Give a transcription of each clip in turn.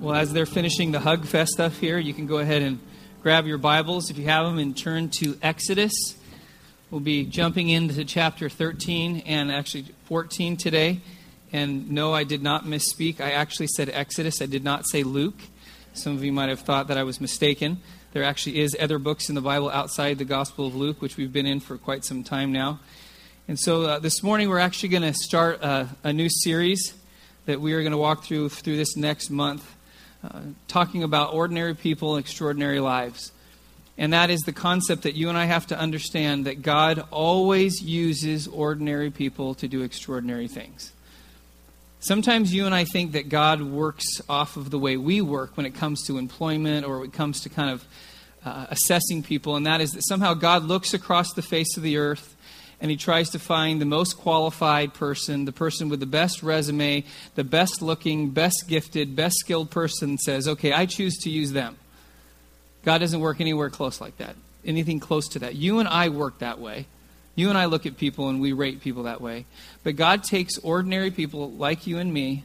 Well, as they're finishing the Hug Fest stuff here, you can go ahead and grab your Bibles if you have them and turn to Exodus. We'll be jumping into chapter 13 and actually 14 today. And no, I did not misspeak. I actually said Exodus. I did not say Luke. Some of you might have thought that I was mistaken. There actually is other books in the Bible outside the Gospel of Luke, which we've been in for quite some time now. And so uh, this morning we're actually going to start a, a new series that we are going to walk through through this next month uh, talking about ordinary people and extraordinary lives. And that is the concept that you and I have to understand that God always uses ordinary people to do extraordinary things. Sometimes you and I think that God works off of the way we work when it comes to employment or when it comes to kind of uh, assessing people, and that is that somehow God looks across the face of the earth and he tries to find the most qualified person, the person with the best resume, the best looking, best gifted, best skilled person, says, okay, I choose to use them. God doesn't work anywhere close like that, anything close to that. You and I work that way. You and I look at people and we rate people that way. But God takes ordinary people like you and me,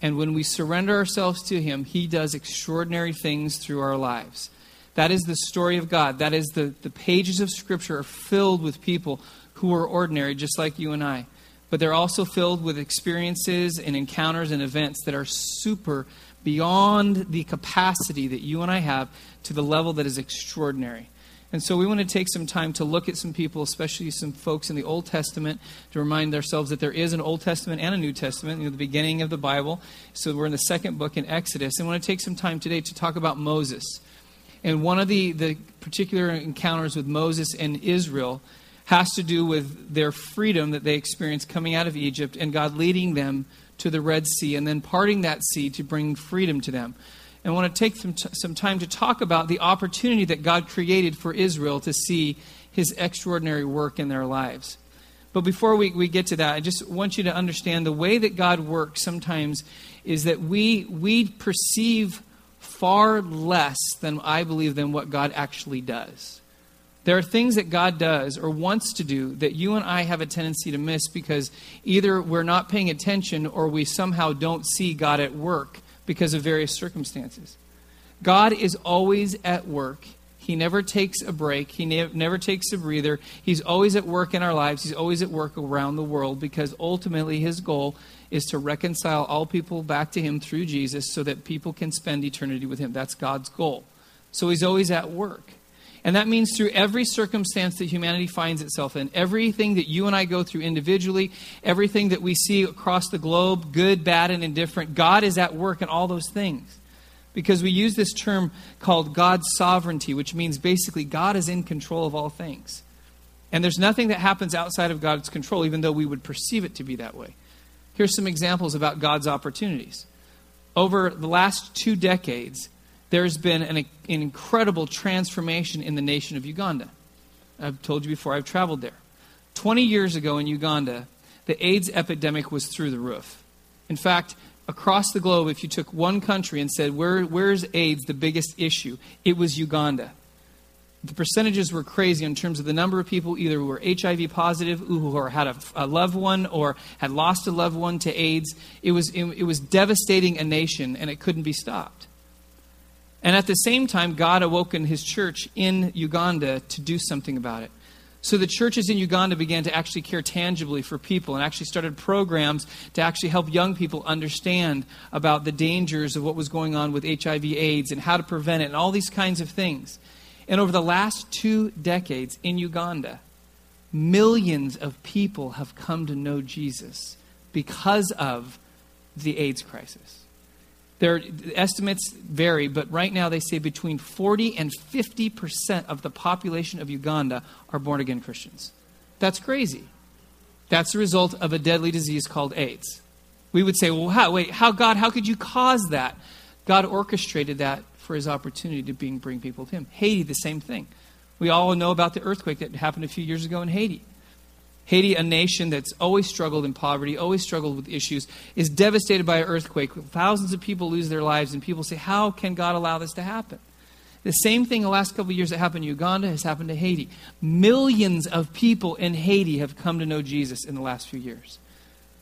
and when we surrender ourselves to Him, He does extraordinary things through our lives. That is the story of God. That is the, the pages of Scripture are filled with people who are ordinary, just like you and I. But they're also filled with experiences and encounters and events that are super beyond the capacity that you and I have to the level that is extraordinary. And so we want to take some time to look at some people, especially some folks in the Old Testament, to remind ourselves that there is an Old Testament and a New Testament, you know, the beginning of the Bible. So we're in the second book in Exodus. And want to take some time today to talk about Moses. And one of the, the particular encounters with Moses and Israel has to do with their freedom that they experienced coming out of Egypt and God leading them to the Red Sea and then parting that sea to bring freedom to them. And I want to take some, t- some time to talk about the opportunity that God created for Israel to see his extraordinary work in their lives. But before we, we get to that, I just want you to understand the way that God works sometimes is that we, we perceive far less than I believe than what God actually does. There are things that God does or wants to do that you and I have a tendency to miss because either we're not paying attention or we somehow don't see God at work because of various circumstances. God is always at work. He never takes a break. He ne- never takes a breather. He's always at work in our lives. He's always at work around the world because ultimately his goal is to reconcile all people back to him through Jesus so that people can spend eternity with him. That's God's goal. So he's always at work. And that means through every circumstance that humanity finds itself in, everything that you and I go through individually, everything that we see across the globe, good, bad, and indifferent, God is at work in all those things. Because we use this term called God's sovereignty, which means basically God is in control of all things. And there's nothing that happens outside of God's control, even though we would perceive it to be that way. Here's some examples about God's opportunities. Over the last two decades, there's been an, an incredible transformation in the nation of Uganda. I've told you before, I've traveled there. 20 years ago in Uganda, the AIDS epidemic was through the roof. In fact, across the globe, if you took one country and said, Where, Where's AIDS the biggest issue? It was Uganda. The percentages were crazy in terms of the number of people either who were HIV positive, or had a, a loved one, or had lost a loved one to AIDS. It was, it, it was devastating a nation, and it couldn't be stopped. And at the same time, God awoken his church in Uganda to do something about it. So the churches in Uganda began to actually care tangibly for people and actually started programs to actually help young people understand about the dangers of what was going on with HIV AIDS and how to prevent it and all these kinds of things. And over the last two decades in Uganda, millions of people have come to know Jesus because of the AIDS crisis. Their estimates vary, but right now they say between 40 and 50 percent of the population of Uganda are born again Christians. That's crazy. That's the result of a deadly disease called AIDS. We would say, well, how, wait, how, God, how could you cause that? God orchestrated that for his opportunity to bring, bring people to him. Haiti, the same thing. We all know about the earthquake that happened a few years ago in Haiti. Haiti, a nation that's always struggled in poverty, always struggled with issues, is devastated by an earthquake. Thousands of people lose their lives, and people say, How can God allow this to happen? The same thing the last couple of years that happened in Uganda has happened to Haiti. Millions of people in Haiti have come to know Jesus in the last few years.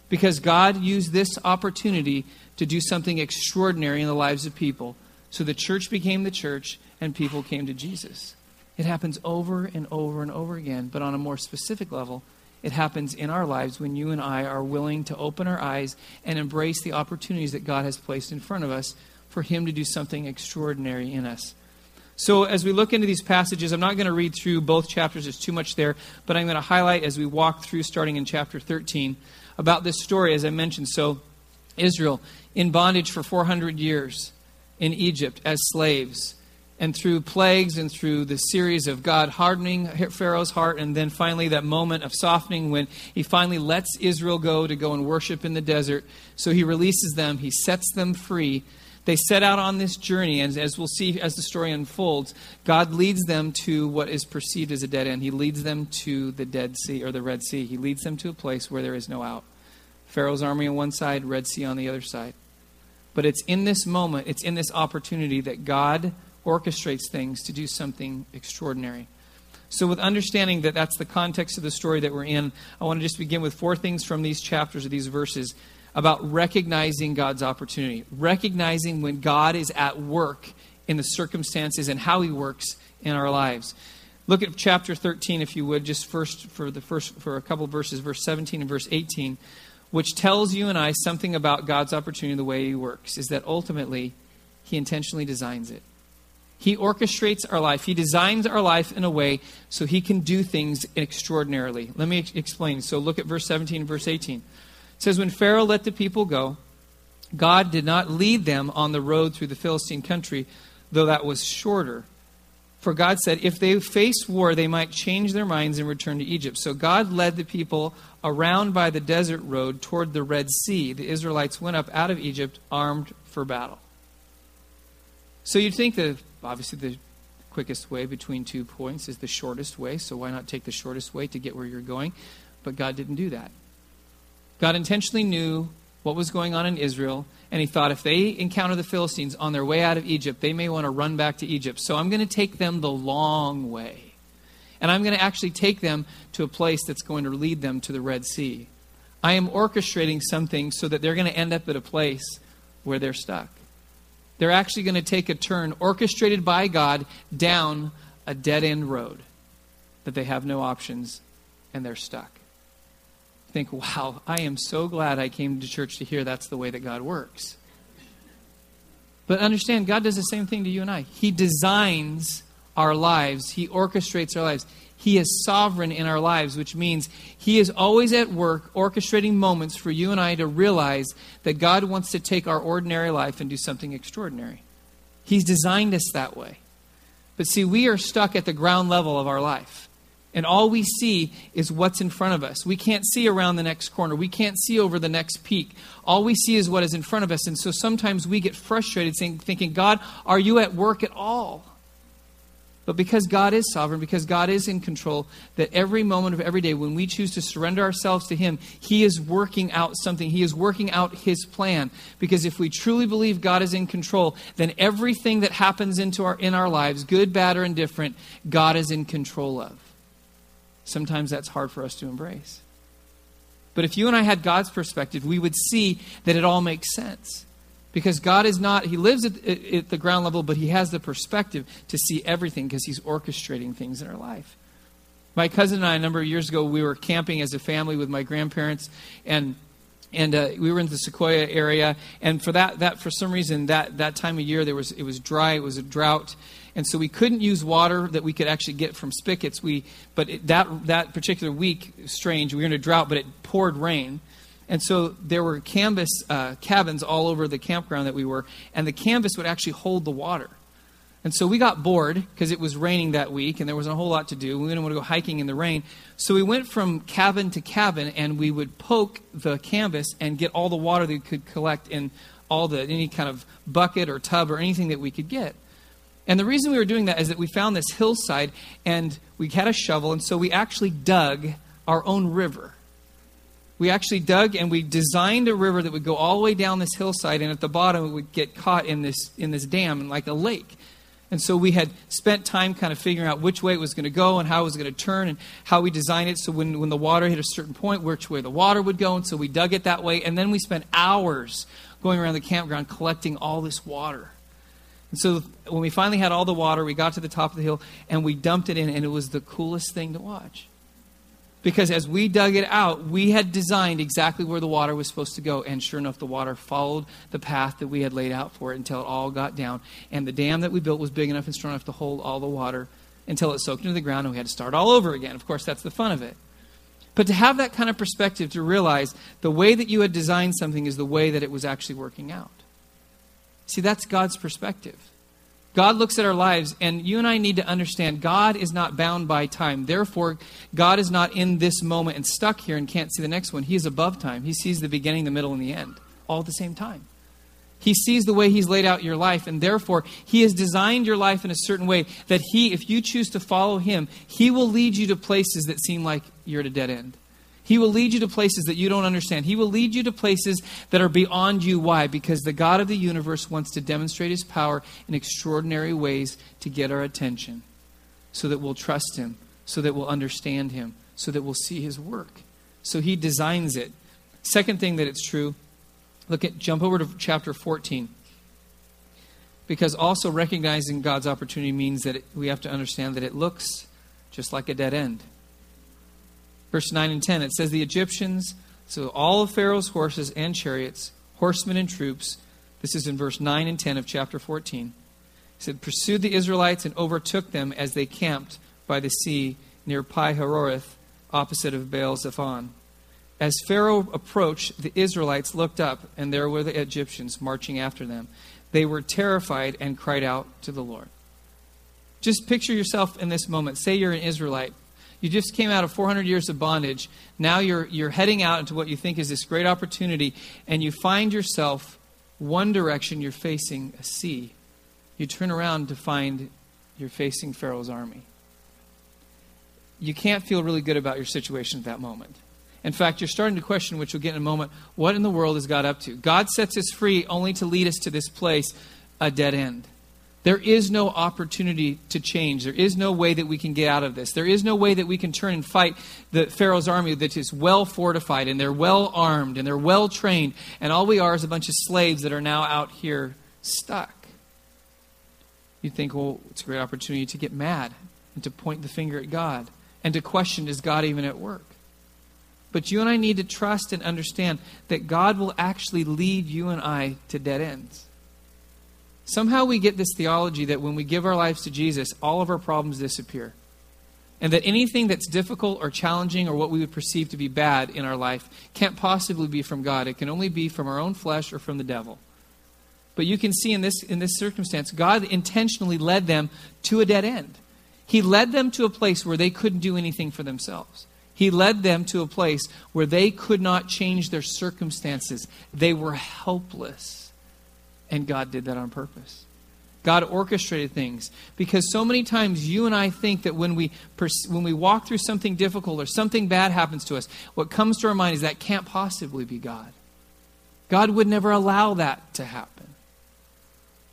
Because God used this opportunity to do something extraordinary in the lives of people. So the church became the church and people came to Jesus. It happens over and over and over again, but on a more specific level, it happens in our lives when you and I are willing to open our eyes and embrace the opportunities that God has placed in front of us for Him to do something extraordinary in us. So, as we look into these passages, I'm not going to read through both chapters, there's too much there, but I'm going to highlight as we walk through, starting in chapter 13, about this story, as I mentioned. So, Israel in bondage for 400 years in Egypt as slaves and through plagues and through the series of God hardening Pharaoh's heart, and then finally that moment of softening when he finally lets Israel go to go and worship in the desert. So he releases them, he sets them free. They set out on this journey, and as we'll see as the story unfolds, God leads them to what is perceived as a dead end. He leads them to the Dead Sea or the Red Sea. He leads them to a place where there is no out. Pharaoh's army on one side, Red Sea on the other side. But it's in this moment, it's in this opportunity that God orchestrates things to do something extraordinary. So, with understanding that that's the context of the story that we're in, I want to just begin with four things from these chapters or these verses about recognizing God's opportunity, recognizing when God is at work in the circumstances and how He works in our lives. Look at chapter 13, if you would, just first for the first for a couple of verses, verse 17 and verse 18, which tells you and I something about God's opportunity, the way He works, is that ultimately He intentionally designs it. He orchestrates our life. He designs our life in a way so he can do things extraordinarily. Let me ex- explain. So look at verse 17 and verse 18. It says, When Pharaoh let the people go, God did not lead them on the road through the Philistine country, though that was shorter. For God said, if they face war, they might change their minds and return to Egypt. So God led the people around by the desert road toward the Red Sea. The Israelites went up out of Egypt armed for battle. So you'd think that obviously the quickest way between two points is the shortest way, so why not take the shortest way to get where you're going? But God didn't do that. God intentionally knew what was going on in Israel, and he thought if they encounter the Philistines on their way out of Egypt, they may want to run back to Egypt. So I'm going to take them the long way. And I'm going to actually take them to a place that's going to lead them to the Red Sea. I am orchestrating something so that they're going to end up at a place where they're stuck they're actually going to take a turn orchestrated by God down a dead end road that they have no options and they're stuck. Think, wow, I am so glad I came to church to hear that's the way that God works. But understand, God does the same thing to you and I. He designs our lives, He orchestrates our lives. He is sovereign in our lives, which means He is always at work orchestrating moments for you and I to realize that God wants to take our ordinary life and do something extraordinary. He's designed us that way. But see, we are stuck at the ground level of our life. And all we see is what's in front of us. We can't see around the next corner. We can't see over the next peak. All we see is what is in front of us. And so sometimes we get frustrated thinking, God, are you at work at all? But because God is sovereign, because God is in control, that every moment of every day, when we choose to surrender ourselves to Him, He is working out something. He is working out His plan. Because if we truly believe God is in control, then everything that happens into our, in our lives, good, bad, or indifferent, God is in control of. Sometimes that's hard for us to embrace. But if you and I had God's perspective, we would see that it all makes sense. Because God is not, He lives at, at, the ground level, but He has the perspective to see everything because He's orchestrating things in our life. My cousin and I, a number of years ago, we were camping as a family with my grandparents, and and uh, we were in the Sequoia area. And for that, that for some reason, that, that time of year, there was it was dry, it was a drought, and so we couldn't use water that we could actually get from spigots. We, but it, that that particular week, strange, we were in a drought, but it poured rain. And so there were canvas uh, cabins all over the campground that we were, and the canvas would actually hold the water. And so we got bored because it was raining that week and there wasn't a whole lot to do. We didn't want to go hiking in the rain. So we went from cabin to cabin and we would poke the canvas and get all the water that we could collect in all the any kind of bucket or tub or anything that we could get. And the reason we were doing that is that we found this hillside and we had a shovel and so we actually dug our own river we actually dug and we designed a river that would go all the way down this hillside, and at the bottom it would get caught in this in this dam like a lake. And so we had spent time kind of figuring out which way it was going to go and how it was going to turn and how we designed it. So when, when the water hit a certain point, which way the water would go. And so we dug it that way. And then we spent hours going around the campground collecting all this water. And so when we finally had all the water, we got to the top of the hill and we dumped it in, and it was the coolest thing to watch. Because as we dug it out, we had designed exactly where the water was supposed to go. And sure enough, the water followed the path that we had laid out for it until it all got down. And the dam that we built was big enough and strong enough to hold all the water until it soaked into the ground and we had to start all over again. Of course, that's the fun of it. But to have that kind of perspective, to realize the way that you had designed something is the way that it was actually working out. See, that's God's perspective. God looks at our lives, and you and I need to understand God is not bound by time. Therefore, God is not in this moment and stuck here and can't see the next one. He is above time. He sees the beginning, the middle, and the end all at the same time. He sees the way He's laid out your life, and therefore, He has designed your life in a certain way that He, if you choose to follow Him, He will lead you to places that seem like you're at a dead end. He will lead you to places that you don't understand. He will lead you to places that are beyond you. Why? Because the God of the universe wants to demonstrate his power in extraordinary ways to get our attention so that we'll trust him, so that we'll understand him, so that we'll see his work. So he designs it. Second thing that it's true, look at jump over to chapter 14. Because also recognizing God's opportunity means that it, we have to understand that it looks just like a dead end. Verse 9 and 10, it says, The Egyptians, so all of Pharaoh's horses and chariots, horsemen and troops, this is in verse 9 and 10 of chapter 14, said, pursued the Israelites and overtook them as they camped by the sea near Pi Hahiroth, opposite of Baal Zephon. As Pharaoh approached, the Israelites looked up, and there were the Egyptians marching after them. They were terrified and cried out to the Lord. Just picture yourself in this moment. Say you're an Israelite you just came out of 400 years of bondage. Now you're, you're heading out into what you think is this great opportunity, and you find yourself one direction, you're facing a sea. You turn around to find you're facing Pharaoh's army. You can't feel really good about your situation at that moment. In fact, you're starting to question, which we'll get in a moment, what in the world is God up to? God sets us free only to lead us to this place, a dead end. There is no opportunity to change. There is no way that we can get out of this. There is no way that we can turn and fight the Pharaoh's army that is well fortified and they're well armed and they're well trained. And all we are is a bunch of slaves that are now out here stuck. You think, well, it's a great opportunity to get mad and to point the finger at God and to question, is God even at work? But you and I need to trust and understand that God will actually lead you and I to dead ends. Somehow we get this theology that when we give our lives to Jesus, all of our problems disappear. And that anything that's difficult or challenging or what we would perceive to be bad in our life can't possibly be from God. It can only be from our own flesh or from the devil. But you can see in this, in this circumstance, God intentionally led them to a dead end. He led them to a place where they couldn't do anything for themselves. He led them to a place where they could not change their circumstances. They were helpless. And God did that on purpose. God orchestrated things because so many times you and I think that when we pers- when we walk through something difficult or something bad happens to us, what comes to our mind is that can't possibly be God. God would never allow that to happen.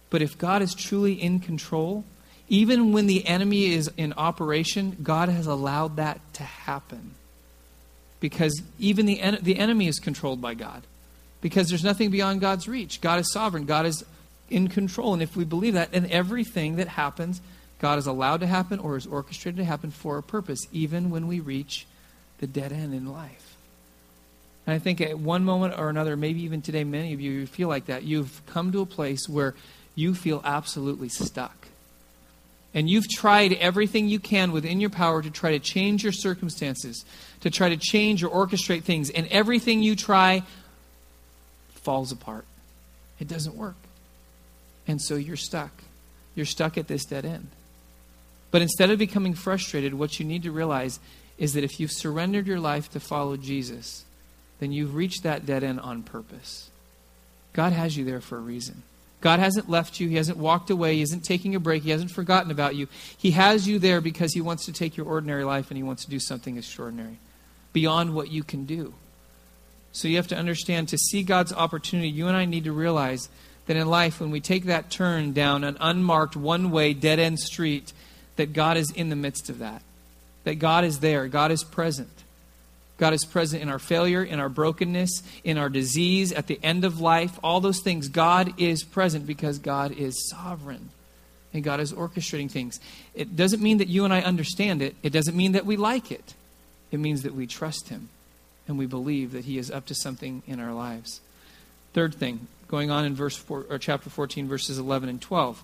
But if God is truly in control, even when the enemy is in operation, God has allowed that to happen. Because even the, en- the enemy is controlled by God because there's nothing beyond God's reach. God is sovereign, God is in control. And if we believe that, then everything that happens, God is allowed to happen or is orchestrated to happen for a purpose, even when we reach the dead end in life. And I think at one moment or another, maybe even today, many of you feel like that. You've come to a place where you feel absolutely stuck. And you've tried everything you can within your power to try to change your circumstances, to try to change or orchestrate things. And everything you try falls apart. It doesn't work. And so you're stuck. You're stuck at this dead end. But instead of becoming frustrated, what you need to realize is that if you've surrendered your life to follow Jesus, then you've reached that dead end on purpose. God has you there for a reason. God hasn't left you. He hasn't walked away. He isn't taking a break. He hasn't forgotten about you. He has you there because He wants to take your ordinary life and He wants to do something extraordinary beyond what you can do. So you have to understand to see God's opportunity, you and I need to realize that in life, when we take that turn down an unmarked, one way, dead end street, that God is in the midst of that. That God is there. God is present. God is present in our failure, in our brokenness, in our disease, at the end of life, all those things. God is present because God is sovereign and God is orchestrating things. It doesn't mean that you and I understand it, it doesn't mean that we like it. It means that we trust Him and we believe that He is up to something in our lives. Third thing, going on in verse four, or chapter 14, verses 11 and 12.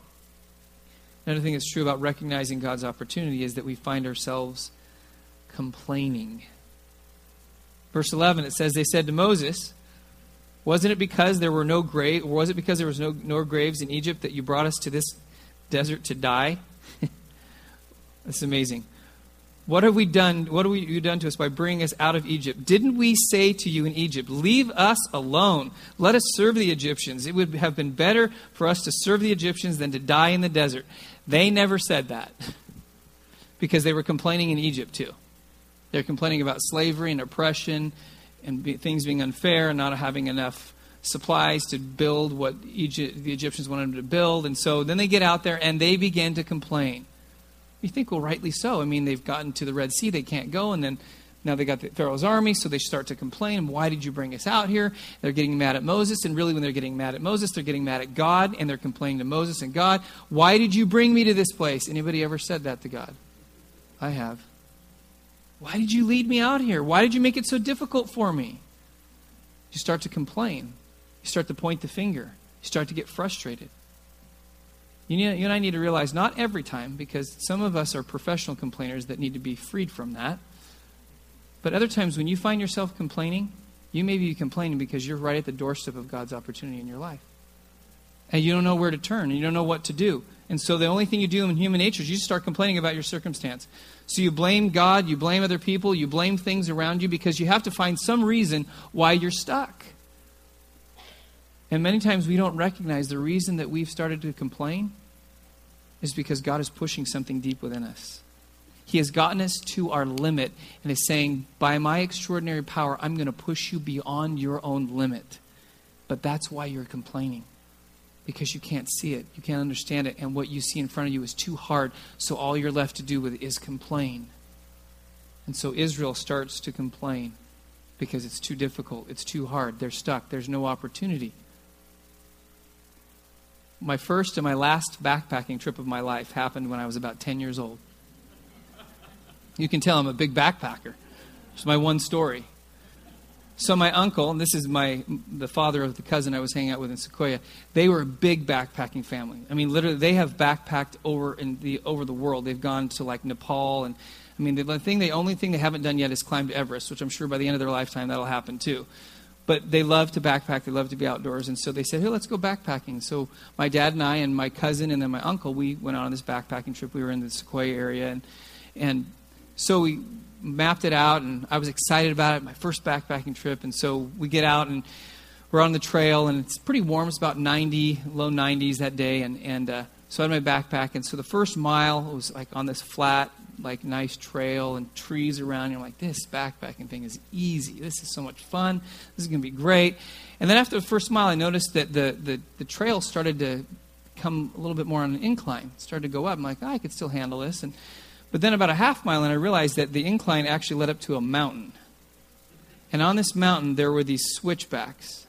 Another thing that's true about recognizing God's opportunity is that we find ourselves complaining. Verse 11, it says, They said to Moses, Wasn't it because there were no graves, or was it because there was no, no graves in Egypt that you brought us to this desert to die? That's amazing. What have we done? What have you done to us by bringing us out of Egypt? Didn't we say to you in Egypt, Leave us alone. Let us serve the Egyptians. It would have been better for us to serve the Egyptians than to die in the desert. They never said that because they were complaining in Egypt too. They're complaining about slavery and oppression and be, things being unfair and not having enough supplies to build what Egypt, the Egyptians wanted them to build. And so then they get out there and they begin to complain. You think, well, rightly so. I mean, they've gotten to the Red Sea, they can't go, and then now they got the Pharaoh's army, so they start to complain. Why did you bring us out here? They're getting mad at Moses, and really, when they're getting mad at Moses, they're getting mad at God, and they're complaining to Moses and God. Why did you bring me to this place? Anybody ever said that to God? I have. Why did you lead me out here? Why did you make it so difficult for me? You start to complain. You start to point the finger. You start to get frustrated. You, need, you and I need to realize not every time, because some of us are professional complainers that need to be freed from that. But other times, when you find yourself complaining, you may be complaining because you're right at the doorstep of God's opportunity in your life. And you don't know where to turn, and you don't know what to do. And so the only thing you do in human nature is you start complaining about your circumstance. So you blame God, you blame other people, you blame things around you because you have to find some reason why you're stuck. And many times we don't recognize the reason that we've started to complain is because God is pushing something deep within us. He has gotten us to our limit and is saying, By my extraordinary power, I'm going to push you beyond your own limit. But that's why you're complaining. Because you can't see it, you can't understand it, and what you see in front of you is too hard, so all you're left to do with it is complain. And so Israel starts to complain because it's too difficult, it's too hard, they're stuck, there's no opportunity my first and my last backpacking trip of my life happened when I was about 10 years old. You can tell I'm a big backpacker. It's my one story. So my uncle, and this is my the father of the cousin I was hanging out with in Sequoia, they were a big backpacking family. I mean, literally, they have backpacked over in the over the world. They've gone to like Nepal, and I mean, the thing, the only thing they haven't done yet is climbed Everest, which I'm sure by the end of their lifetime that'll happen too but they love to backpack. They love to be outdoors. And so they said, hey, let's go backpacking. So my dad and I and my cousin and then my uncle, we went on this backpacking trip. We were in the Sequoia area. And, and so we mapped it out, and I was excited about it, my first backpacking trip. And so we get out, and we're on the trail, and it's pretty warm. It's about 90, low 90s that day. And, and uh, so I had my backpack. And so the first mile was like on this flat like nice trail and trees around. You're like, this backpacking thing is easy. This is so much fun. This is going to be great. And then after the first mile, I noticed that the, the, the trail started to come a little bit more on an incline. It started to go up. I'm like, oh, I could still handle this. And, but then about a half mile, and I realized that the incline actually led up to a mountain. And on this mountain, there were these switchbacks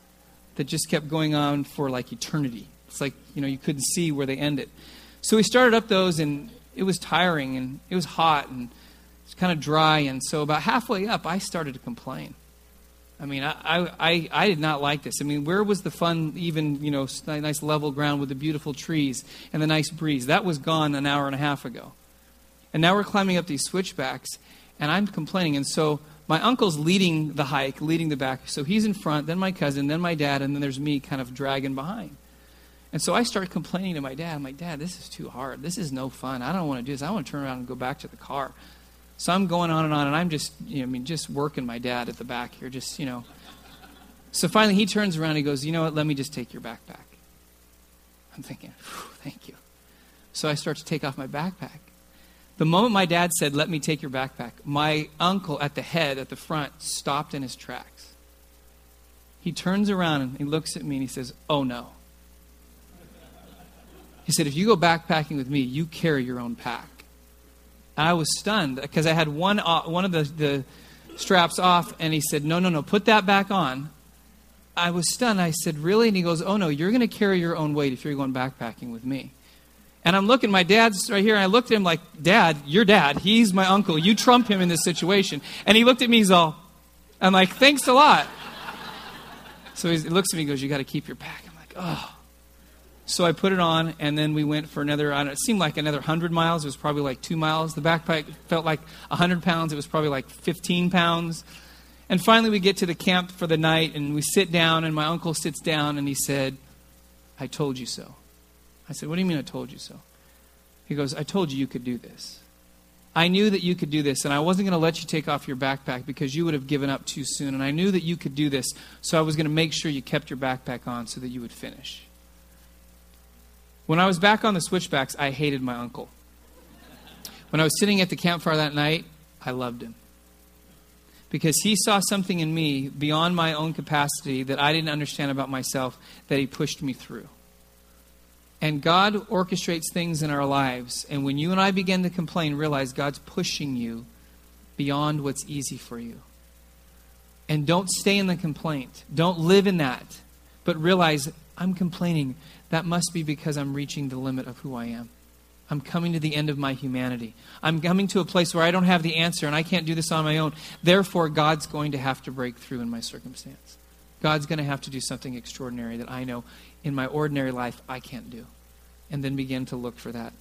that just kept going on for like eternity. It's like, you know, you couldn't see where they ended. So we started up those, and it was tiring and it was hot and it's kind of dry. And so about halfway up, I started to complain. I mean, I, I, I did not like this. I mean, where was the fun, even, you know, nice level ground with the beautiful trees and the nice breeze? That was gone an hour and a half ago. And now we're climbing up these switchbacks, and I'm complaining. And so my uncle's leading the hike, leading the back. So he's in front, then my cousin, then my dad, and then there's me kind of dragging behind. And so I start complaining to my dad. I'm like, Dad, this is too hard. This is no fun. I don't want to do this. I want to turn around and go back to the car. So I'm going on and on, and I'm just, you know, I mean, just working my dad at the back here, just, you know. So finally he turns around and he goes, You know what? Let me just take your backpack. I'm thinking, Thank you. So I start to take off my backpack. The moment my dad said, Let me take your backpack, my uncle at the head, at the front, stopped in his tracks. He turns around and he looks at me and he says, Oh no. He said, If you go backpacking with me, you carry your own pack. And I was stunned because I had one, uh, one of the, the straps off, and he said, No, no, no, put that back on. I was stunned. I said, Really? And he goes, Oh, no, you're going to carry your own weight if you're going backpacking with me. And I'm looking, my dad's right here, and I looked at him like, Dad, your dad. He's my uncle. You trump him in this situation. And he looked at me, he's all, I'm like, Thanks a lot. So he looks at me and goes, You got to keep your pack. I'm like, Oh. So I put it on, and then we went for another, it seemed like another 100 miles. It was probably like two miles. The backpack felt like 100 pounds. It was probably like 15 pounds. And finally, we get to the camp for the night, and we sit down, and my uncle sits down, and he said, I told you so. I said, What do you mean I told you so? He goes, I told you you could do this. I knew that you could do this, and I wasn't going to let you take off your backpack because you would have given up too soon. And I knew that you could do this, so I was going to make sure you kept your backpack on so that you would finish. When I was back on the switchbacks, I hated my uncle. When I was sitting at the campfire that night, I loved him. Because he saw something in me beyond my own capacity that I didn't understand about myself that he pushed me through. And God orchestrates things in our lives. And when you and I begin to complain, realize God's pushing you beyond what's easy for you. And don't stay in the complaint. Don't live in that. But realize I'm complaining that must be because I'm reaching the limit of who I am. I'm coming to the end of my humanity. I'm coming to a place where I don't have the answer and I can't do this on my own. Therefore, God's going to have to break through in my circumstance. God's going to have to do something extraordinary that I know in my ordinary life I can't do. And then begin to look for that.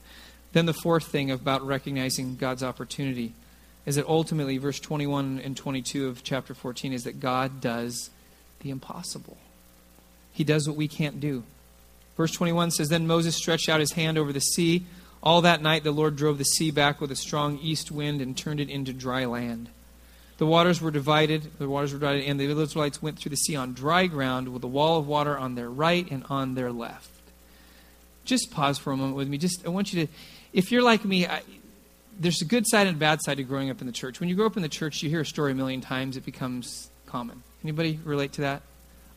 Then, the fourth thing about recognizing God's opportunity is that ultimately, verse 21 and 22 of chapter 14 is that God does the impossible. He does what we can't do. Verse 21 says Then Moses stretched out his hand over the sea. All that night the Lord drove the sea back with a strong east wind and turned it into dry land. The waters were divided, the waters were divided, and the Israelites went through the sea on dry ground with a wall of water on their right and on their left. Just pause for a moment with me. Just I want you to, if you're like me, I, there's a good side and a bad side to growing up in the church. When you grow up in the church, you hear a story a million times, it becomes common. Anybody relate to that?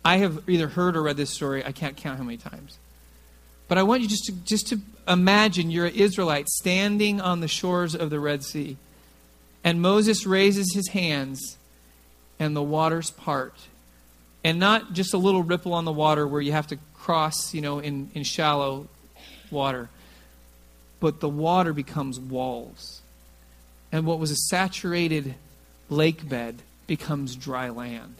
I have either heard or read this story, I can't count how many times. But I want you just to, just to imagine you're an Israelite standing on the shores of the Red Sea. And Moses raises his hands, and the waters part. And not just a little ripple on the water where you have to cross, you know, in, in shallow water, but the water becomes walls. And what was a saturated lake bed becomes dry land.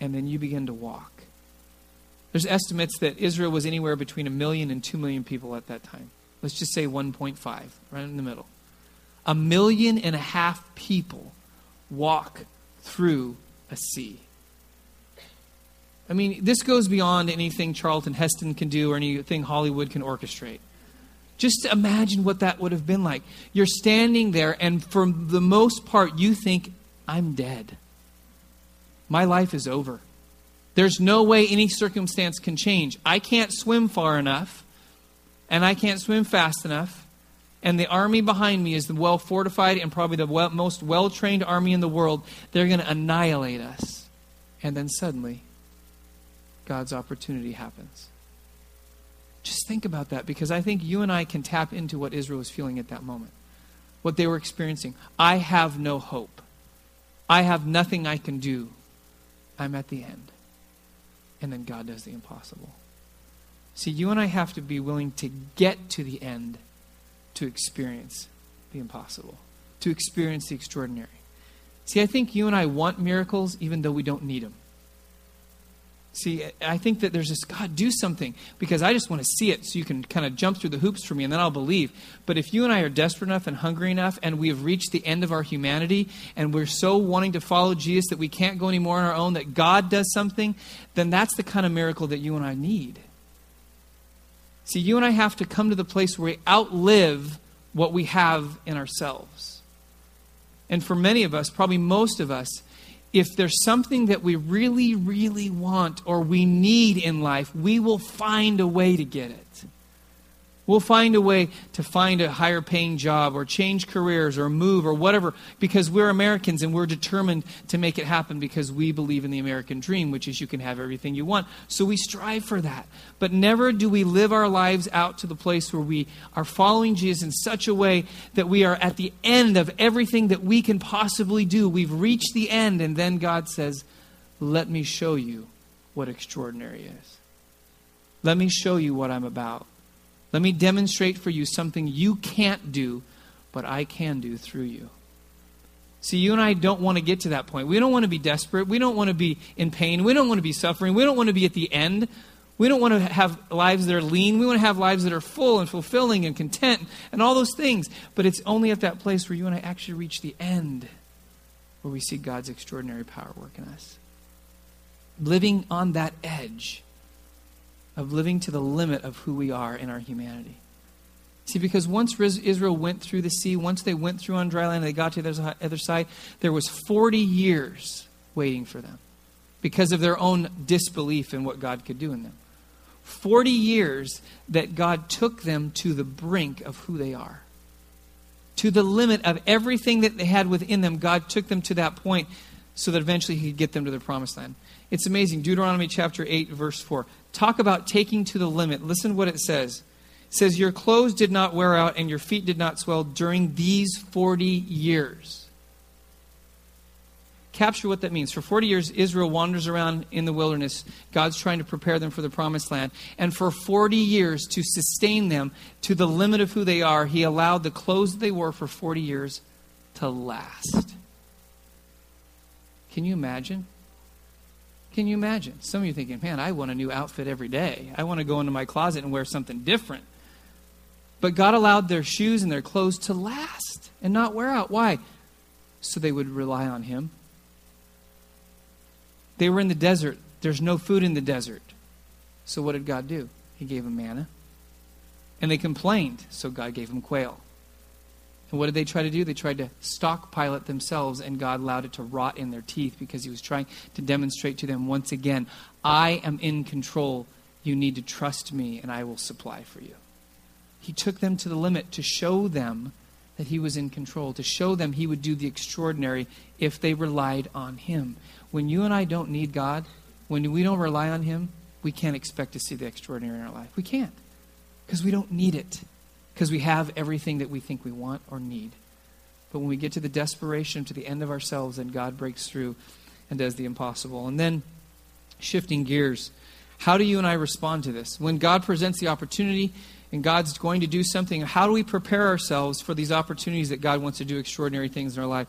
And then you begin to walk. There's estimates that Israel was anywhere between a million and two million people at that time. Let's just say 1.5, right in the middle. A million and a half people walk through a sea. I mean, this goes beyond anything Charlton Heston can do or anything Hollywood can orchestrate. Just imagine what that would have been like. You're standing there, and for the most part, you think, I'm dead. My life is over. There's no way any circumstance can change. I can't swim far enough, and I can't swim fast enough. And the army behind me is the well fortified and probably the well, most well trained army in the world. They're going to annihilate us. And then suddenly, God's opportunity happens. Just think about that because I think you and I can tap into what Israel was feeling at that moment, what they were experiencing. I have no hope. I have nothing I can do. I'm at the end and then God does the impossible. See, you and I have to be willing to get to the end to experience the impossible, to experience the extraordinary. See, I think you and I want miracles even though we don't need them. See, I think that there's this God, do something because I just want to see it so you can kind of jump through the hoops for me and then I'll believe. But if you and I are desperate enough and hungry enough and we have reached the end of our humanity and we're so wanting to follow Jesus that we can't go anymore on our own, that God does something, then that's the kind of miracle that you and I need. See, you and I have to come to the place where we outlive what we have in ourselves. And for many of us, probably most of us, if there's something that we really, really want or we need in life, we will find a way to get it. We'll find a way to find a higher paying job or change careers or move or whatever because we're Americans and we're determined to make it happen because we believe in the American dream, which is you can have everything you want. So we strive for that. But never do we live our lives out to the place where we are following Jesus in such a way that we are at the end of everything that we can possibly do. We've reached the end, and then God says, Let me show you what extraordinary is. Let me show you what I'm about. Let me demonstrate for you something you can't do, but I can do through you. See, you and I don't want to get to that point. We don't want to be desperate. We don't want to be in pain. We don't want to be suffering. We don't want to be at the end. We don't want to have lives that are lean. We want to have lives that are full and fulfilling and content and all those things. But it's only at that place where you and I actually reach the end where we see God's extraordinary power work in us. Living on that edge of living to the limit of who we are in our humanity. See, because once Israel went through the sea, once they went through on dry land, and they got to the other side, there was 40 years waiting for them because of their own disbelief in what God could do in them. 40 years that God took them to the brink of who they are. To the limit of everything that they had within them, God took them to that point so that eventually He could get them to the promised land. It's amazing. Deuteronomy chapter 8, verse 4. Talk about taking to the limit. Listen what it says. It says, Your clothes did not wear out and your feet did not swell during these 40 years. Capture what that means. For 40 years, Israel wanders around in the wilderness. God's trying to prepare them for the promised land. And for 40 years, to sustain them to the limit of who they are, He allowed the clothes they wore for 40 years to last. Can you imagine? Can you imagine? Some of you thinking, man, I want a new outfit every day. I want to go into my closet and wear something different. But God allowed their shoes and their clothes to last and not wear out. Why? So they would rely on Him. They were in the desert. There's no food in the desert. So what did God do? He gave them manna. And they complained, so God gave them quail. And what did they try to do? They tried to stockpile it themselves, and God allowed it to rot in their teeth because He was trying to demonstrate to them once again I am in control. You need to trust me, and I will supply for you. He took them to the limit to show them that He was in control, to show them He would do the extraordinary if they relied on Him. When you and I don't need God, when we don't rely on Him, we can't expect to see the extraordinary in our life. We can't because we don't need it because we have everything that we think we want or need. But when we get to the desperation, to the end of ourselves, then God breaks through and does the impossible. And then, shifting gears, how do you and I respond to this? When God presents the opportunity and God's going to do something, how do we prepare ourselves for these opportunities that God wants to do extraordinary things in our life?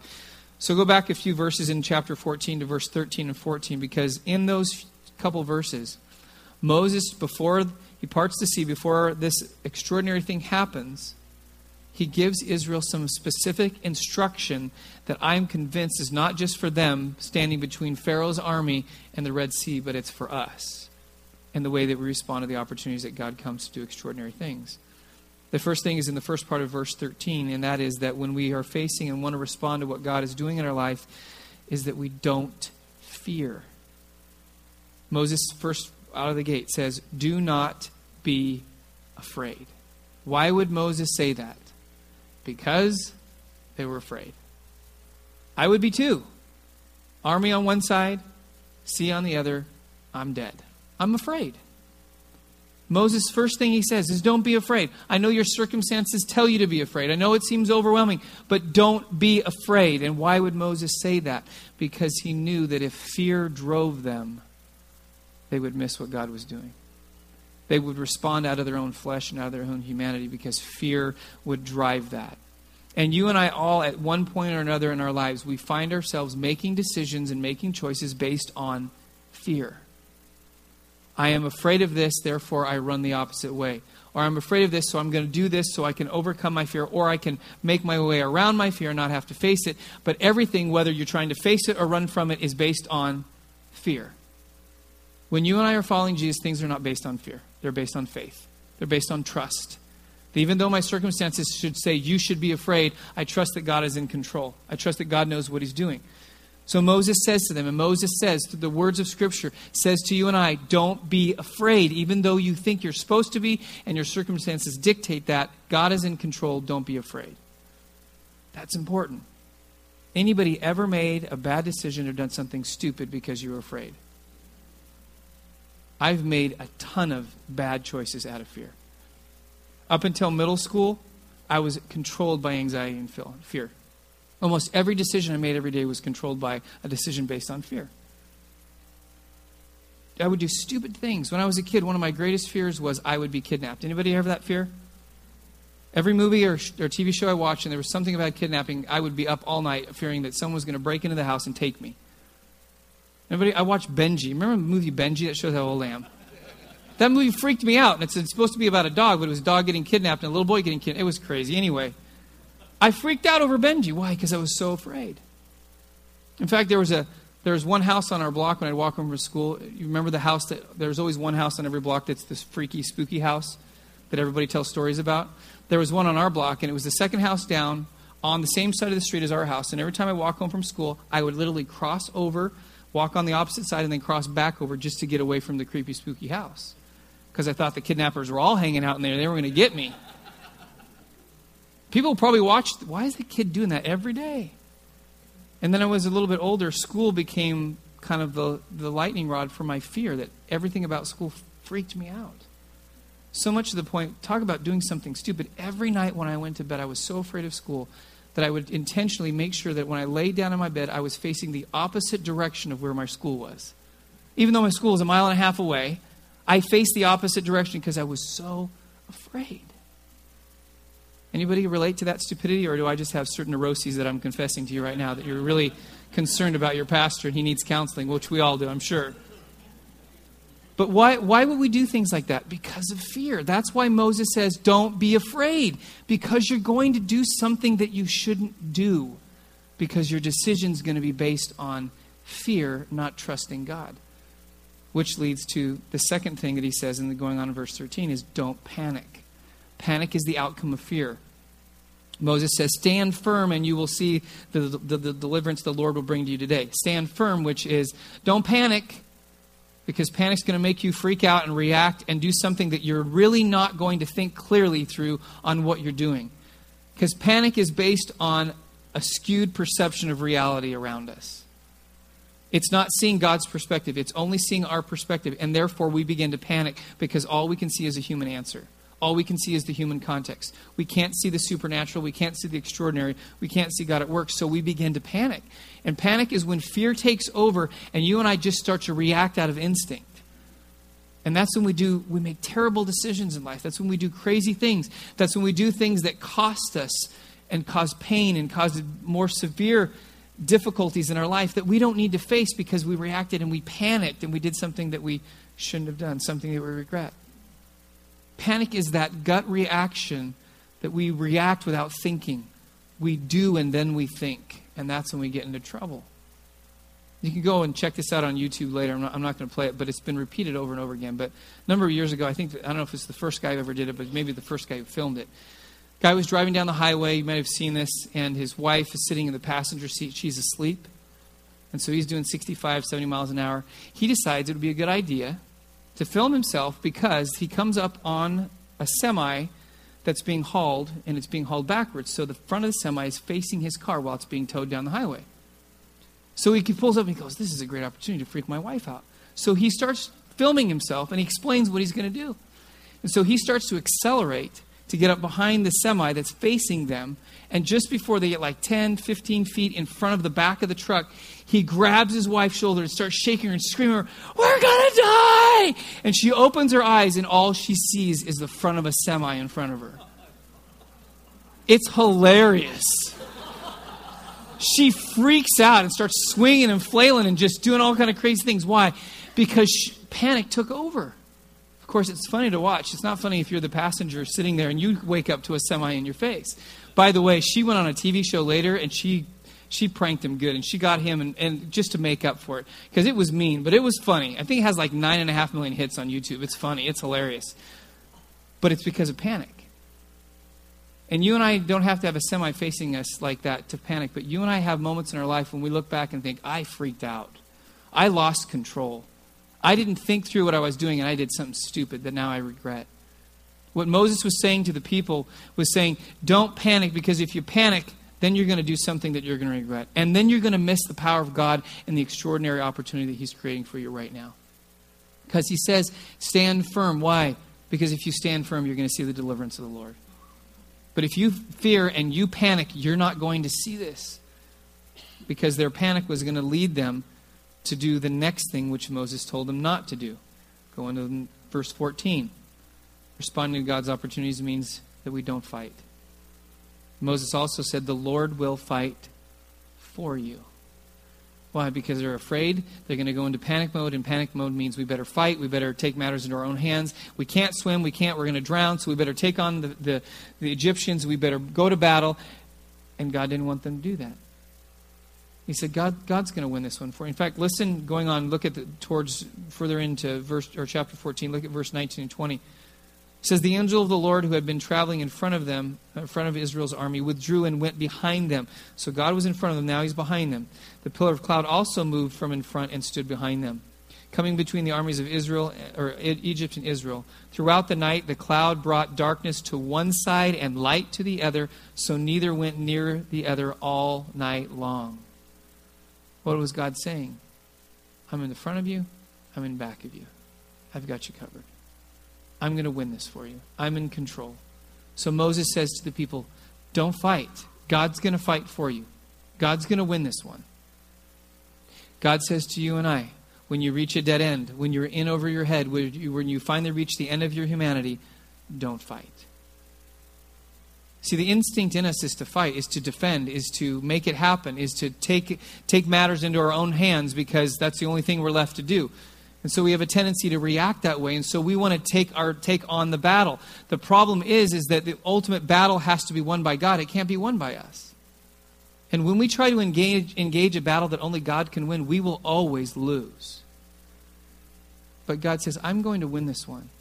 So go back a few verses in chapter 14 to verse 13 and 14, because in those couple verses, Moses, before he parts the sea before this extraordinary thing happens. He gives Israel some specific instruction that I'm convinced is not just for them standing between Pharaoh's army and the Red Sea, but it's for us and the way that we respond to the opportunities that God comes to do extraordinary things. The first thing is in the first part of verse 13, and that is that when we are facing and want to respond to what God is doing in our life, is that we don't fear. Moses, first out of the gate says, Do not be afraid. Why would Moses say that? Because they were afraid. I would be too. Army on one side, sea on the other, I'm dead. I'm afraid. Moses' first thing he says is, Don't be afraid. I know your circumstances tell you to be afraid. I know it seems overwhelming, but don't be afraid. And why would Moses say that? Because he knew that if fear drove them, they would miss what God was doing. They would respond out of their own flesh and out of their own humanity because fear would drive that. And you and I all, at one point or another in our lives, we find ourselves making decisions and making choices based on fear. I am afraid of this, therefore I run the opposite way. Or I'm afraid of this, so I'm going to do this so I can overcome my fear, or I can make my way around my fear and not have to face it. But everything, whether you're trying to face it or run from it, is based on fear. When you and I are following Jesus, things are not based on fear, they're based on faith, they're based on trust. That Even though my circumstances should say you should be afraid, I trust that God is in control. I trust that God knows what He's doing. So Moses says to them, and Moses says, through the words of Scripture, says to you and I, don't be afraid. Even though you think you're supposed to be and your circumstances dictate that, God is in control. Don't be afraid. That's important. Anybody ever made a bad decision or done something stupid because you were afraid? I've made a ton of bad choices out of fear. Up until middle school, I was controlled by anxiety and fear. Almost every decision I made every day was controlled by a decision based on fear. I would do stupid things. When I was a kid, one of my greatest fears was I would be kidnapped. Anybody have that fear? Every movie or, or TV show I watched and there was something about kidnapping, I would be up all night fearing that someone was going to break into the house and take me. Anybody? I watched Benji. Remember the movie Benji that shows how old I am? That movie freaked me out. And it's, it's supposed to be about a dog, but it was a dog getting kidnapped and a little boy getting kidnapped. It was crazy. Anyway, I freaked out over Benji. Why? Because I was so afraid. In fact, there was a there was one house on our block when I'd walk home from school. You remember the house that there's always one house on every block that's this freaky, spooky house that everybody tells stories about. There was one on our block, and it was the second house down on the same side of the street as our house. And every time I walk home from school, I would literally cross over, walk on the opposite side, and then cross back over just to get away from the creepy, spooky house. Because I thought the kidnappers were all hanging out in there; they were going to get me. People probably watched, why is the kid doing that every day? And then I was a little bit older, school became kind of the, the lightning rod for my fear that everything about school freaked me out. So much to the point, talk about doing something stupid. Every night when I went to bed, I was so afraid of school that I would intentionally make sure that when I laid down in my bed, I was facing the opposite direction of where my school was. Even though my school was a mile and a half away, I faced the opposite direction because I was so afraid. Anybody relate to that stupidity, or do I just have certain neuroses that I'm confessing to you right now that you're really concerned about your pastor and he needs counseling, which we all do, I'm sure. But why, why would we do things like that? Because of fear. That's why Moses says, don't be afraid, because you're going to do something that you shouldn't do, because your decision's going to be based on fear, not trusting God. Which leads to the second thing that he says in the going on in verse 13 is don't panic. Panic is the outcome of fear. Moses says, Stand firm and you will see the, the, the, deliverance the Lord will bring to you today. Stand firm, which is don't panic, because panic's going to make you freak out and react and do something that you're really not going to think clearly through on what you're doing. Because panic is based on a skewed perception of reality around us. It's not seeing God's perspective, it's only seeing our perspective, and therefore we begin to panic because all we can see is a human answer. All we can see is the human context. We can't see the supernatural. We can't see the extraordinary. We can't see God at work. So we begin to panic. And panic is when fear takes over and you and I just start to react out of instinct. And that's when we do, we make terrible decisions in life. That's when we do crazy things. That's when we do things that cost us and cause pain and cause more severe difficulties in our life that we don't need to face because we reacted and we panicked and we did something that we shouldn't have done, something that we regret. Panic is that gut reaction that we react without thinking. We do and then we think. And that's when we get into trouble. You can go and check this out on YouTube later. I'm not, not going to play it, but it's been repeated over and over again. But a number of years ago, I think, I don't know if it's the first guy who ever did it, but maybe the first guy who filmed it. Guy was driving down the highway. You might have seen this, and his wife is sitting in the passenger seat. She's asleep. And so he's doing 65, 70 miles an hour. He decides it would be a good idea to film himself because he comes up on a semi that's being hauled and it's being hauled backwards. So the front of the semi is facing his car while it's being towed down the highway. So he pulls up and he goes, This is a great opportunity to freak my wife out. So he starts filming himself and he explains what he's going to do. And so he starts to accelerate to get up behind the semi that's facing them. And just before they get like 10, 15 feet in front of the back of the truck, he grabs his wife's shoulder and starts shaking her and screaming, We're going to die! And she opens her eyes, and all she sees is the front of a semi in front of her. It's hilarious. She freaks out and starts swinging and flailing and just doing all kind of crazy things. Why? Because she, panic took over. Of course, it's funny to watch. It's not funny if you're the passenger sitting there and you wake up to a semi in your face. By the way, she went on a TV show later and she she pranked him good and she got him and, and just to make up for it because it was mean but it was funny i think it has like nine and a half million hits on youtube it's funny it's hilarious but it's because of panic And you and I don't have to have a semi facing us like that to panic, but you and I have moments in our life when we look back and think, I freaked out. I lost control. I didn't think through what I was doing and I did something stupid that now I regret. What Moses was saying to the people was saying, don't panic because if you panic, then you're going to do something that you're going to regret. And then you're going to miss the power of God and the extraordinary opportunity that He's creating for you right now. Because He says, stand firm. Why? Because if you stand firm, you're going to see the deliverance of the Lord. But if you fear and you panic, you're not going to see this. Because their panic was going to lead them to do the next thing which Moses told them not to do. Go into verse 14. Responding to God's opportunities means that we don't fight. Moses also said, The Lord will fight for you. Why? Because they're afraid. They're going to go into panic mode, and panic mode means we better fight. We better take matters into our own hands. We can't swim. We can't. We're going to drown. So we better take on the, the, the Egyptians. We better go to battle. And God didn't want them to do that. He said, God, God's going to win this one for you. In fact, listen, going on, look at the, towards further into verse or chapter 14, look at verse 19 and 20. Says, The angel of the Lord who had been traveling in front of them, in front of Israel's army, withdrew and went behind them. So God was in front of them, now he's behind them. The pillar of cloud also moved from in front and stood behind them. Coming between the armies of Israel, uh, or Egypt and Israel. Throughout the night, the cloud brought darkness to one side and light to the other, so neither went near the other all night long. What was God saying? I'm in the front of you, I'm in back of you. I've got you covered. I'm going to win this for you. I'm in control. So Moses says to the people, Don't fight. God's going to fight for you. God's going to win this one. God says to you and I, when you reach a dead end, when you're in over your head, when you, when you finally reach the end of your humanity, don't fight. See, the instinct in us is to fight, is to defend, is to make it happen, is to take, take matters into our own hands because that's the only thing we're left to do. And so we have a tendency to react that way, and so we want to take our take on the battle. The problem is, is that the ultimate battle has to be won by God. It can't be won by us. And when we try to engage, engage a battle that only God can win, we will always lose. But God says, I'm going to win this one.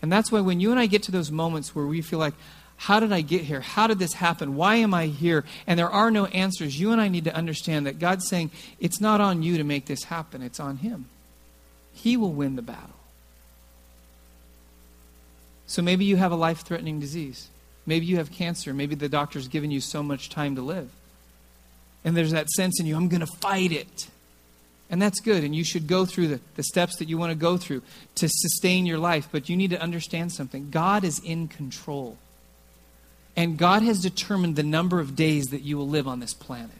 And that's why when you and I get to those moments where we feel like, how did I get here? How did this happen? Why am I here? And there are no answers. You and I need to understand that God's saying, it's not on you to make this happen, it's on Him. He will win the battle. So maybe you have a life threatening disease. Maybe you have cancer. Maybe the doctor's given you so much time to live. And there's that sense in you, I'm going to fight it. And that's good. And you should go through the, the steps that you want to go through to sustain your life. But you need to understand something God is in control. And God has determined the number of days that you will live on this planet.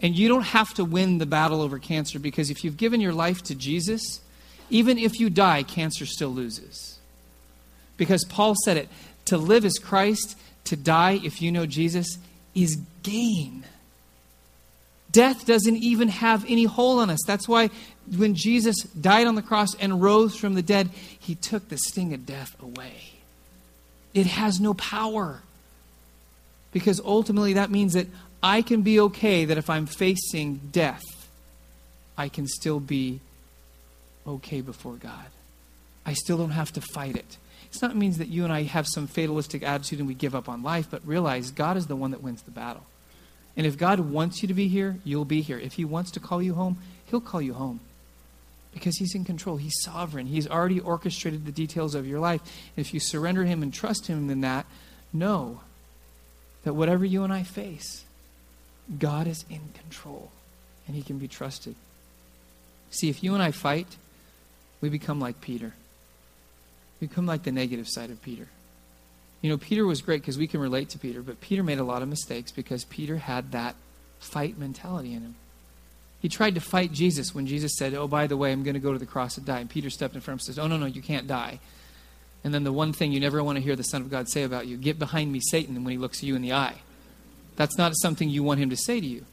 And you don't have to win the battle over cancer because if you've given your life to Jesus, even if you die, cancer still loses. Because Paul said it to live is Christ, to die, if you know Jesus, is gain. Death doesn't even have any hold on us. That's why when Jesus died on the cross and rose from the dead, he took the sting of death away. It has no power. Because ultimately, that means that I can be okay that if I'm facing death, I can still be okay before God. I still don't have to fight it. It's not means that you and I have some fatalistic attitude and we give up on life, but realize God is the one that wins the battle. And if God wants you to be here, you'll be here. If He wants to call you home, He'll call you home because He's in control. He's sovereign. He's already orchestrated the details of your life. And if you surrender Him and trust Him in that, know that whatever you and I face, God is in control and He can be trusted. See, if you and I fight, we become like Peter. We become like the negative side of Peter. You know, Peter was great because we can relate to Peter, but Peter made a lot of mistakes because Peter had that fight mentality in him. He tried to fight Jesus when Jesus said, Oh, by the way, I'm going to go to the cross and die. And Peter stepped in front and says, Oh, no, no, you can't die. And then the one thing you never want to hear the Son of God say about you get behind me, Satan, when he looks you in the eye. That's not something you want him to say to you.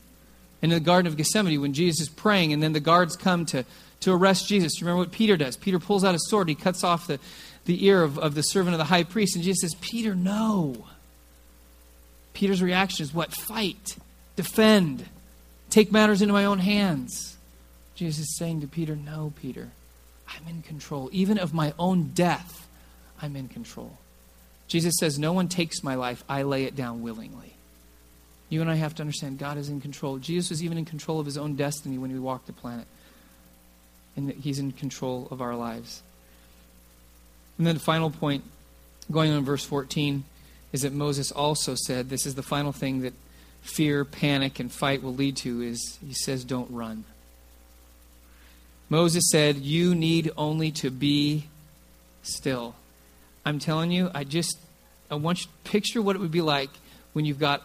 And in the Garden of Gethsemane, when Jesus is praying and then the guards come to, to arrest Jesus, remember what Peter does? Peter pulls out his sword, he cuts off the, the ear of, of the servant of the high priest, and Jesus says, Peter, no. Peter's reaction is what? Fight, defend take matters into my own hands. Jesus is saying to Peter, No, Peter, I'm in control. Even of my own death, I'm in control. Jesus says, No one takes my life, I lay it down willingly. You and I have to understand God is in control. Jesus was even in control of his own destiny when he walked the planet. And he's in control of our lives. And then the final point, going on verse 14, is that Moses also said, this is the final thing that fear, panic, and fight will lead to, is he says, don't run. Moses said, You need only to be still. I'm telling you, I just I want you to picture what it would be like when you've got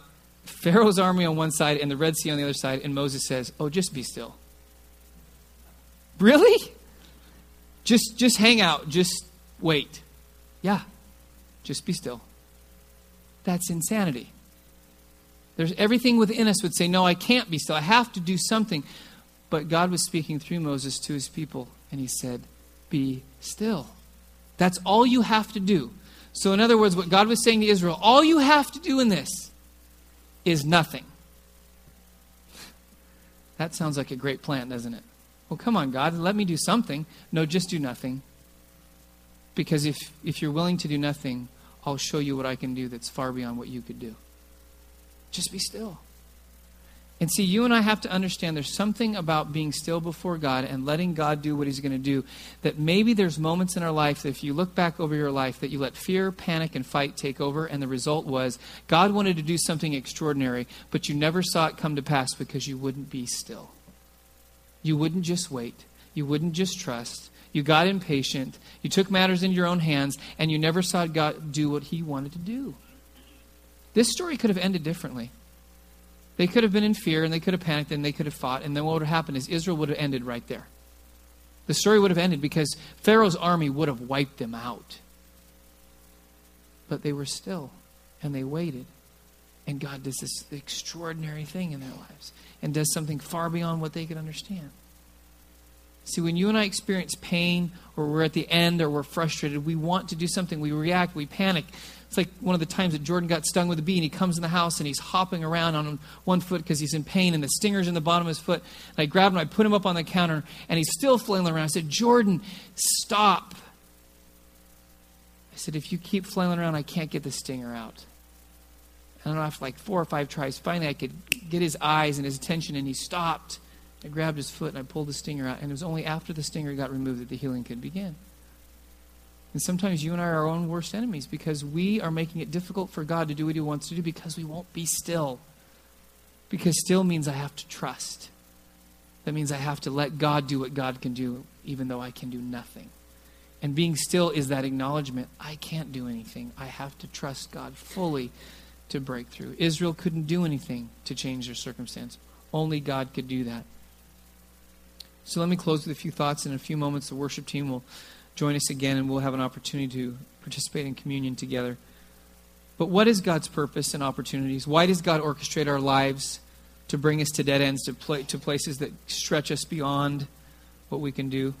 Pharaoh's army on one side and the Red Sea on the other side, and Moses says, Oh, just be still. Really? Just just hang out, just wait. Yeah. Just be still. That's insanity. There's everything within us would say, No, I can't be still. I have to do something. But God was speaking through Moses to his people, and he said, Be still. That's all you have to do. So, in other words, what God was saying to Israel, all you have to do in this is nothing. That sounds like a great plan, doesn't it? Well, come on, God, let me do something. No, just do nothing. Because if, if you're willing to do nothing, I'll show you what I can do that's far beyond what you could do. Just be still. And see, you and I have to understand there's something about being still before God and letting God do what He's going to do. That maybe there's moments in our life that if you look back over your life, that you let fear, panic, and fight take over, and the result was God wanted to do something extraordinary, but you never saw it come to pass because you wouldn't be still. You wouldn't just wait, you wouldn't just trust. You got impatient, you took matters in your own hands, and you never saw God do what He wanted to do. This story could have ended differently. They could have been in fear and they could have panicked and they could have fought. And then what would have happened is Israel would have ended right there. The story would have ended because Pharaoh's army would have wiped them out. But they were still and they waited. And God does this extraordinary thing in their lives and does something far beyond what they could understand. See, when you and I experience pain or we're at the end or we're frustrated, we want to do something. We react, we panic. It's like one of the times that Jordan got stung with a bee and he comes in the house and he's hopping around on one foot because he's in pain and the stinger's in the bottom of his foot. And I grabbed him, I put him up on the counter and he's still flailing around. I said, Jordan, stop. I said, if you keep flailing around, I can't get the stinger out. And after like four or five tries, finally I could get his eyes and his attention and he stopped. I grabbed his foot and I pulled the stinger out. And it was only after the stinger got removed that the healing could begin. And sometimes you and I are our own worst enemies because we are making it difficult for God to do what He wants to do because we won't be still. Because still means I have to trust. That means I have to let God do what God can do, even though I can do nothing. And being still is that acknowledgement I can't do anything. I have to trust God fully to break through. Israel couldn't do anything to change their circumstance, only God could do that. So let me close with a few thoughts. In a few moments, the worship team will join us again and we'll have an opportunity to participate in communion together. But what is God's purpose and opportunities? Why does God orchestrate our lives to bring us to dead ends, to, pl- to places that stretch us beyond what we can do?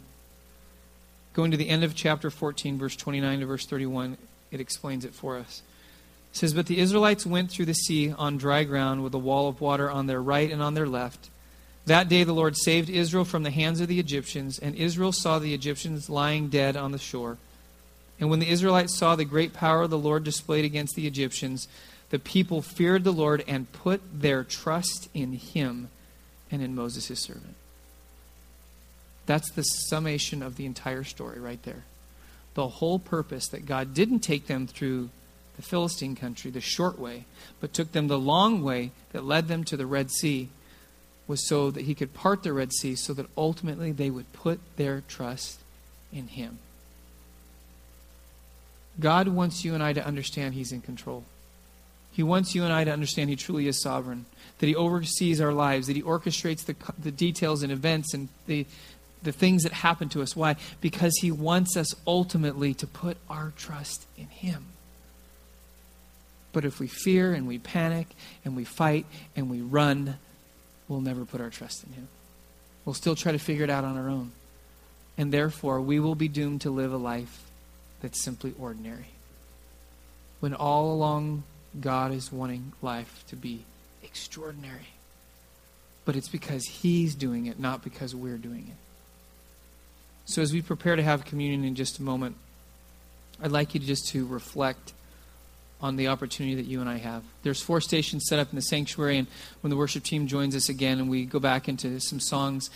Going to the end of chapter 14, verse 29 to verse 31, it explains it for us. It says, But the Israelites went through the sea on dry ground with a wall of water on their right and on their left. That day the Lord saved Israel from the hands of the Egyptians, and Israel saw the Egyptians lying dead on the shore. And when the Israelites saw the great power the Lord displayed against the Egyptians, the people feared the Lord and put their trust in him and in Moses his servant. That's the summation of the entire story right there. The whole purpose that God didn't take them through the Philistine country, the short way, but took them the long way that led them to the Red Sea was so that he could part the Red Sea so that ultimately they would put their trust in him. God wants you and I to understand he's in control. He wants you and I to understand he truly is sovereign, that he oversees our lives, that he orchestrates the, the details and events and the, the things that happen to us. Why? Because he wants us ultimately to put our trust in him. But if we fear and we panic and we fight and we run, we'll never put our trust in Him. We'll still try to figure it out on our own. And therefore, we will be doomed to live a life that's simply ordinary. When all along, God is wanting life to be extraordinary. But it's because He's doing it, not because we're doing it. So, as we prepare to have communion in just a moment, I'd like you just to reflect on the opportunity that you and I have. There's four stations set up in the sanctuary, and when the worship team joins us again and we go back into some songs,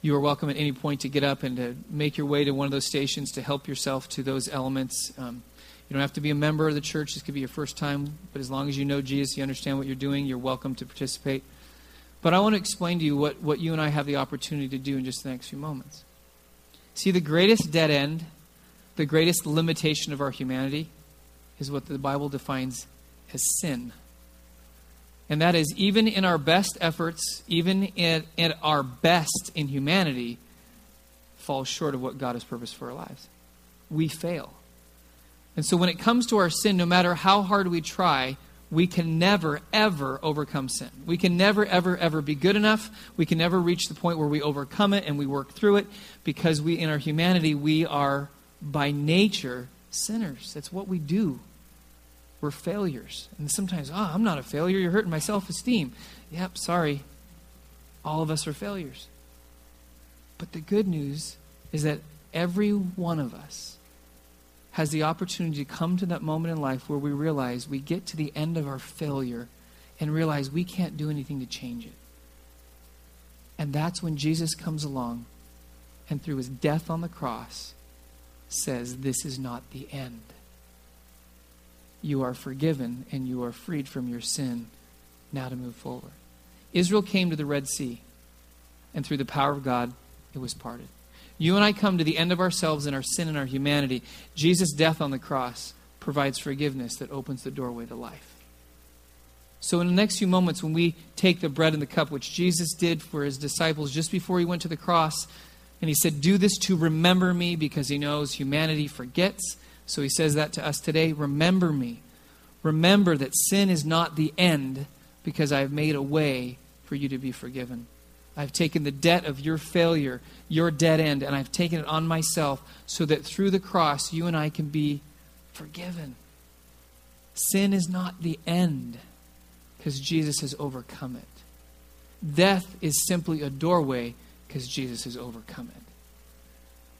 you are welcome at any point to get up and to make your way to one of those stations to help yourself to those elements. Um, you don't have to be a member of the church. This could be your first time, but as long as you know Jesus, you understand what you're doing, you're welcome to participate. But I want to explain to you what, what you and I have the opportunity to do in just the next few moments. See, the greatest dead end, the greatest limitation of our humanity is what the Bible defines as sin. And that is, even in our best efforts, even in, in our best in humanity, falls short of what God has purposed for our lives. We fail. And so when it comes to our sin, no matter how hard we try, we can never, ever overcome sin. We can never, ever, ever be good enough. We can never reach the point where we overcome it and we work through it because we, in our humanity, we are by nature sinners. That's what we do we're failures. And sometimes, oh, I'm not a failure. You're hurting my self esteem. Yep, sorry. All of us are failures. But the good news is that every one of us has the opportunity to come to that moment in life where we realize we get to the end of our failure and realize we can't do anything to change it. And that's when Jesus comes along and through his death on the cross says, This is not the end you are forgiven and you are freed from your sin now to move forward. Israel came to the Red Sea, and through the power of God, it was parted. You and I come to the end of ourselves and our sin and our humanity. Jesus' death on the cross provides forgiveness that opens the doorway to life. So, in the next few moments, when we take the bread and the cup, which Jesus did for his disciples just before he went to the cross, and he said, Do this to remember me because he knows humanity forgets so he says that to us today remember me. Remember that sin is not the end because I have made a way for you to be forgiven. I've taken the debt of your failure, your dead end, and I've taken it on myself so that through the cross you and I can be forgiven. Sin is not the end because Jesus has overcome it. Death is simply a doorway because Jesus has overcome it.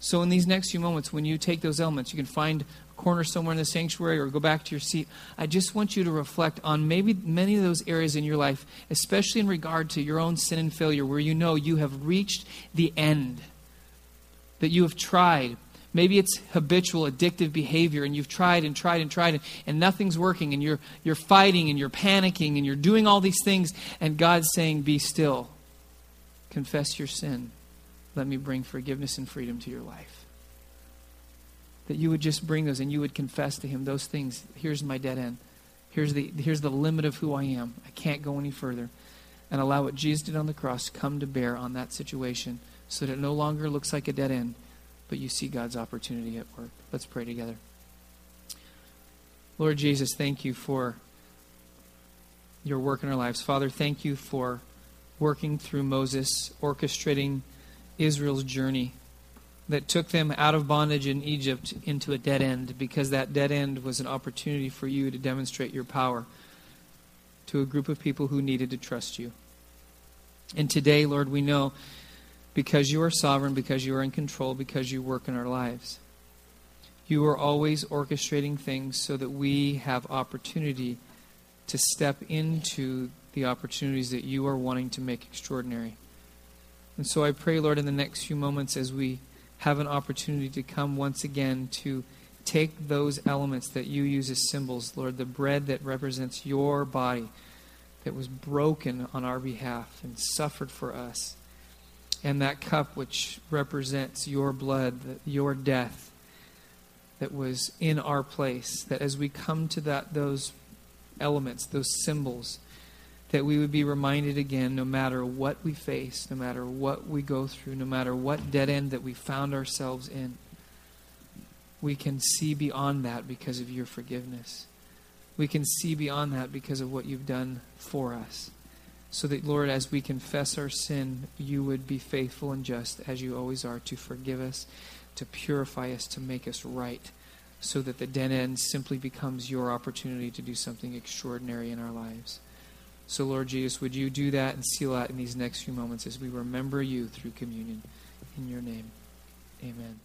So, in these next few moments, when you take those elements, you can find a corner somewhere in the sanctuary or go back to your seat. I just want you to reflect on maybe many of those areas in your life, especially in regard to your own sin and failure, where you know you have reached the end, that you have tried. Maybe it's habitual, addictive behavior, and you've tried and tried and tried, and, and nothing's working, and you're, you're fighting and you're panicking and you're doing all these things, and God's saying, Be still. Confess your sin let me bring forgiveness and freedom to your life. That you would just bring those and you would confess to Him those things. Here's my dead end. Here's the, here's the limit of who I am. I can't go any further. And allow what Jesus did on the cross come to bear on that situation so that it no longer looks like a dead end, but you see God's opportunity at work. Let's pray together. Lord Jesus, thank you for your work in our lives. Father, thank you for working through Moses, orchestrating Israel's journey that took them out of bondage in Egypt into a dead end because that dead end was an opportunity for you to demonstrate your power to a group of people who needed to trust you. And today, Lord, we know because you are sovereign, because you are in control, because you work in our lives. You are always orchestrating things so that we have opportunity to step into the opportunities that you are wanting to make extraordinary. And so I pray, Lord, in the next few moments as we have an opportunity to come once again to take those elements that you use as symbols, Lord, the bread that represents your body that was broken on our behalf and suffered for us, and that cup which represents your blood, your death that was in our place, that as we come to that those elements, those symbols, that we would be reminded again no matter what we face, no matter what we go through, no matter what dead end that we found ourselves in, we can see beyond that because of your forgiveness. We can see beyond that because of what you've done for us. So that, Lord, as we confess our sin, you would be faithful and just, as you always are, to forgive us, to purify us, to make us right, so that the dead end simply becomes your opportunity to do something extraordinary in our lives. So, Lord Jesus, would you do that and seal out in these next few moments as we remember you through communion? In your name, amen.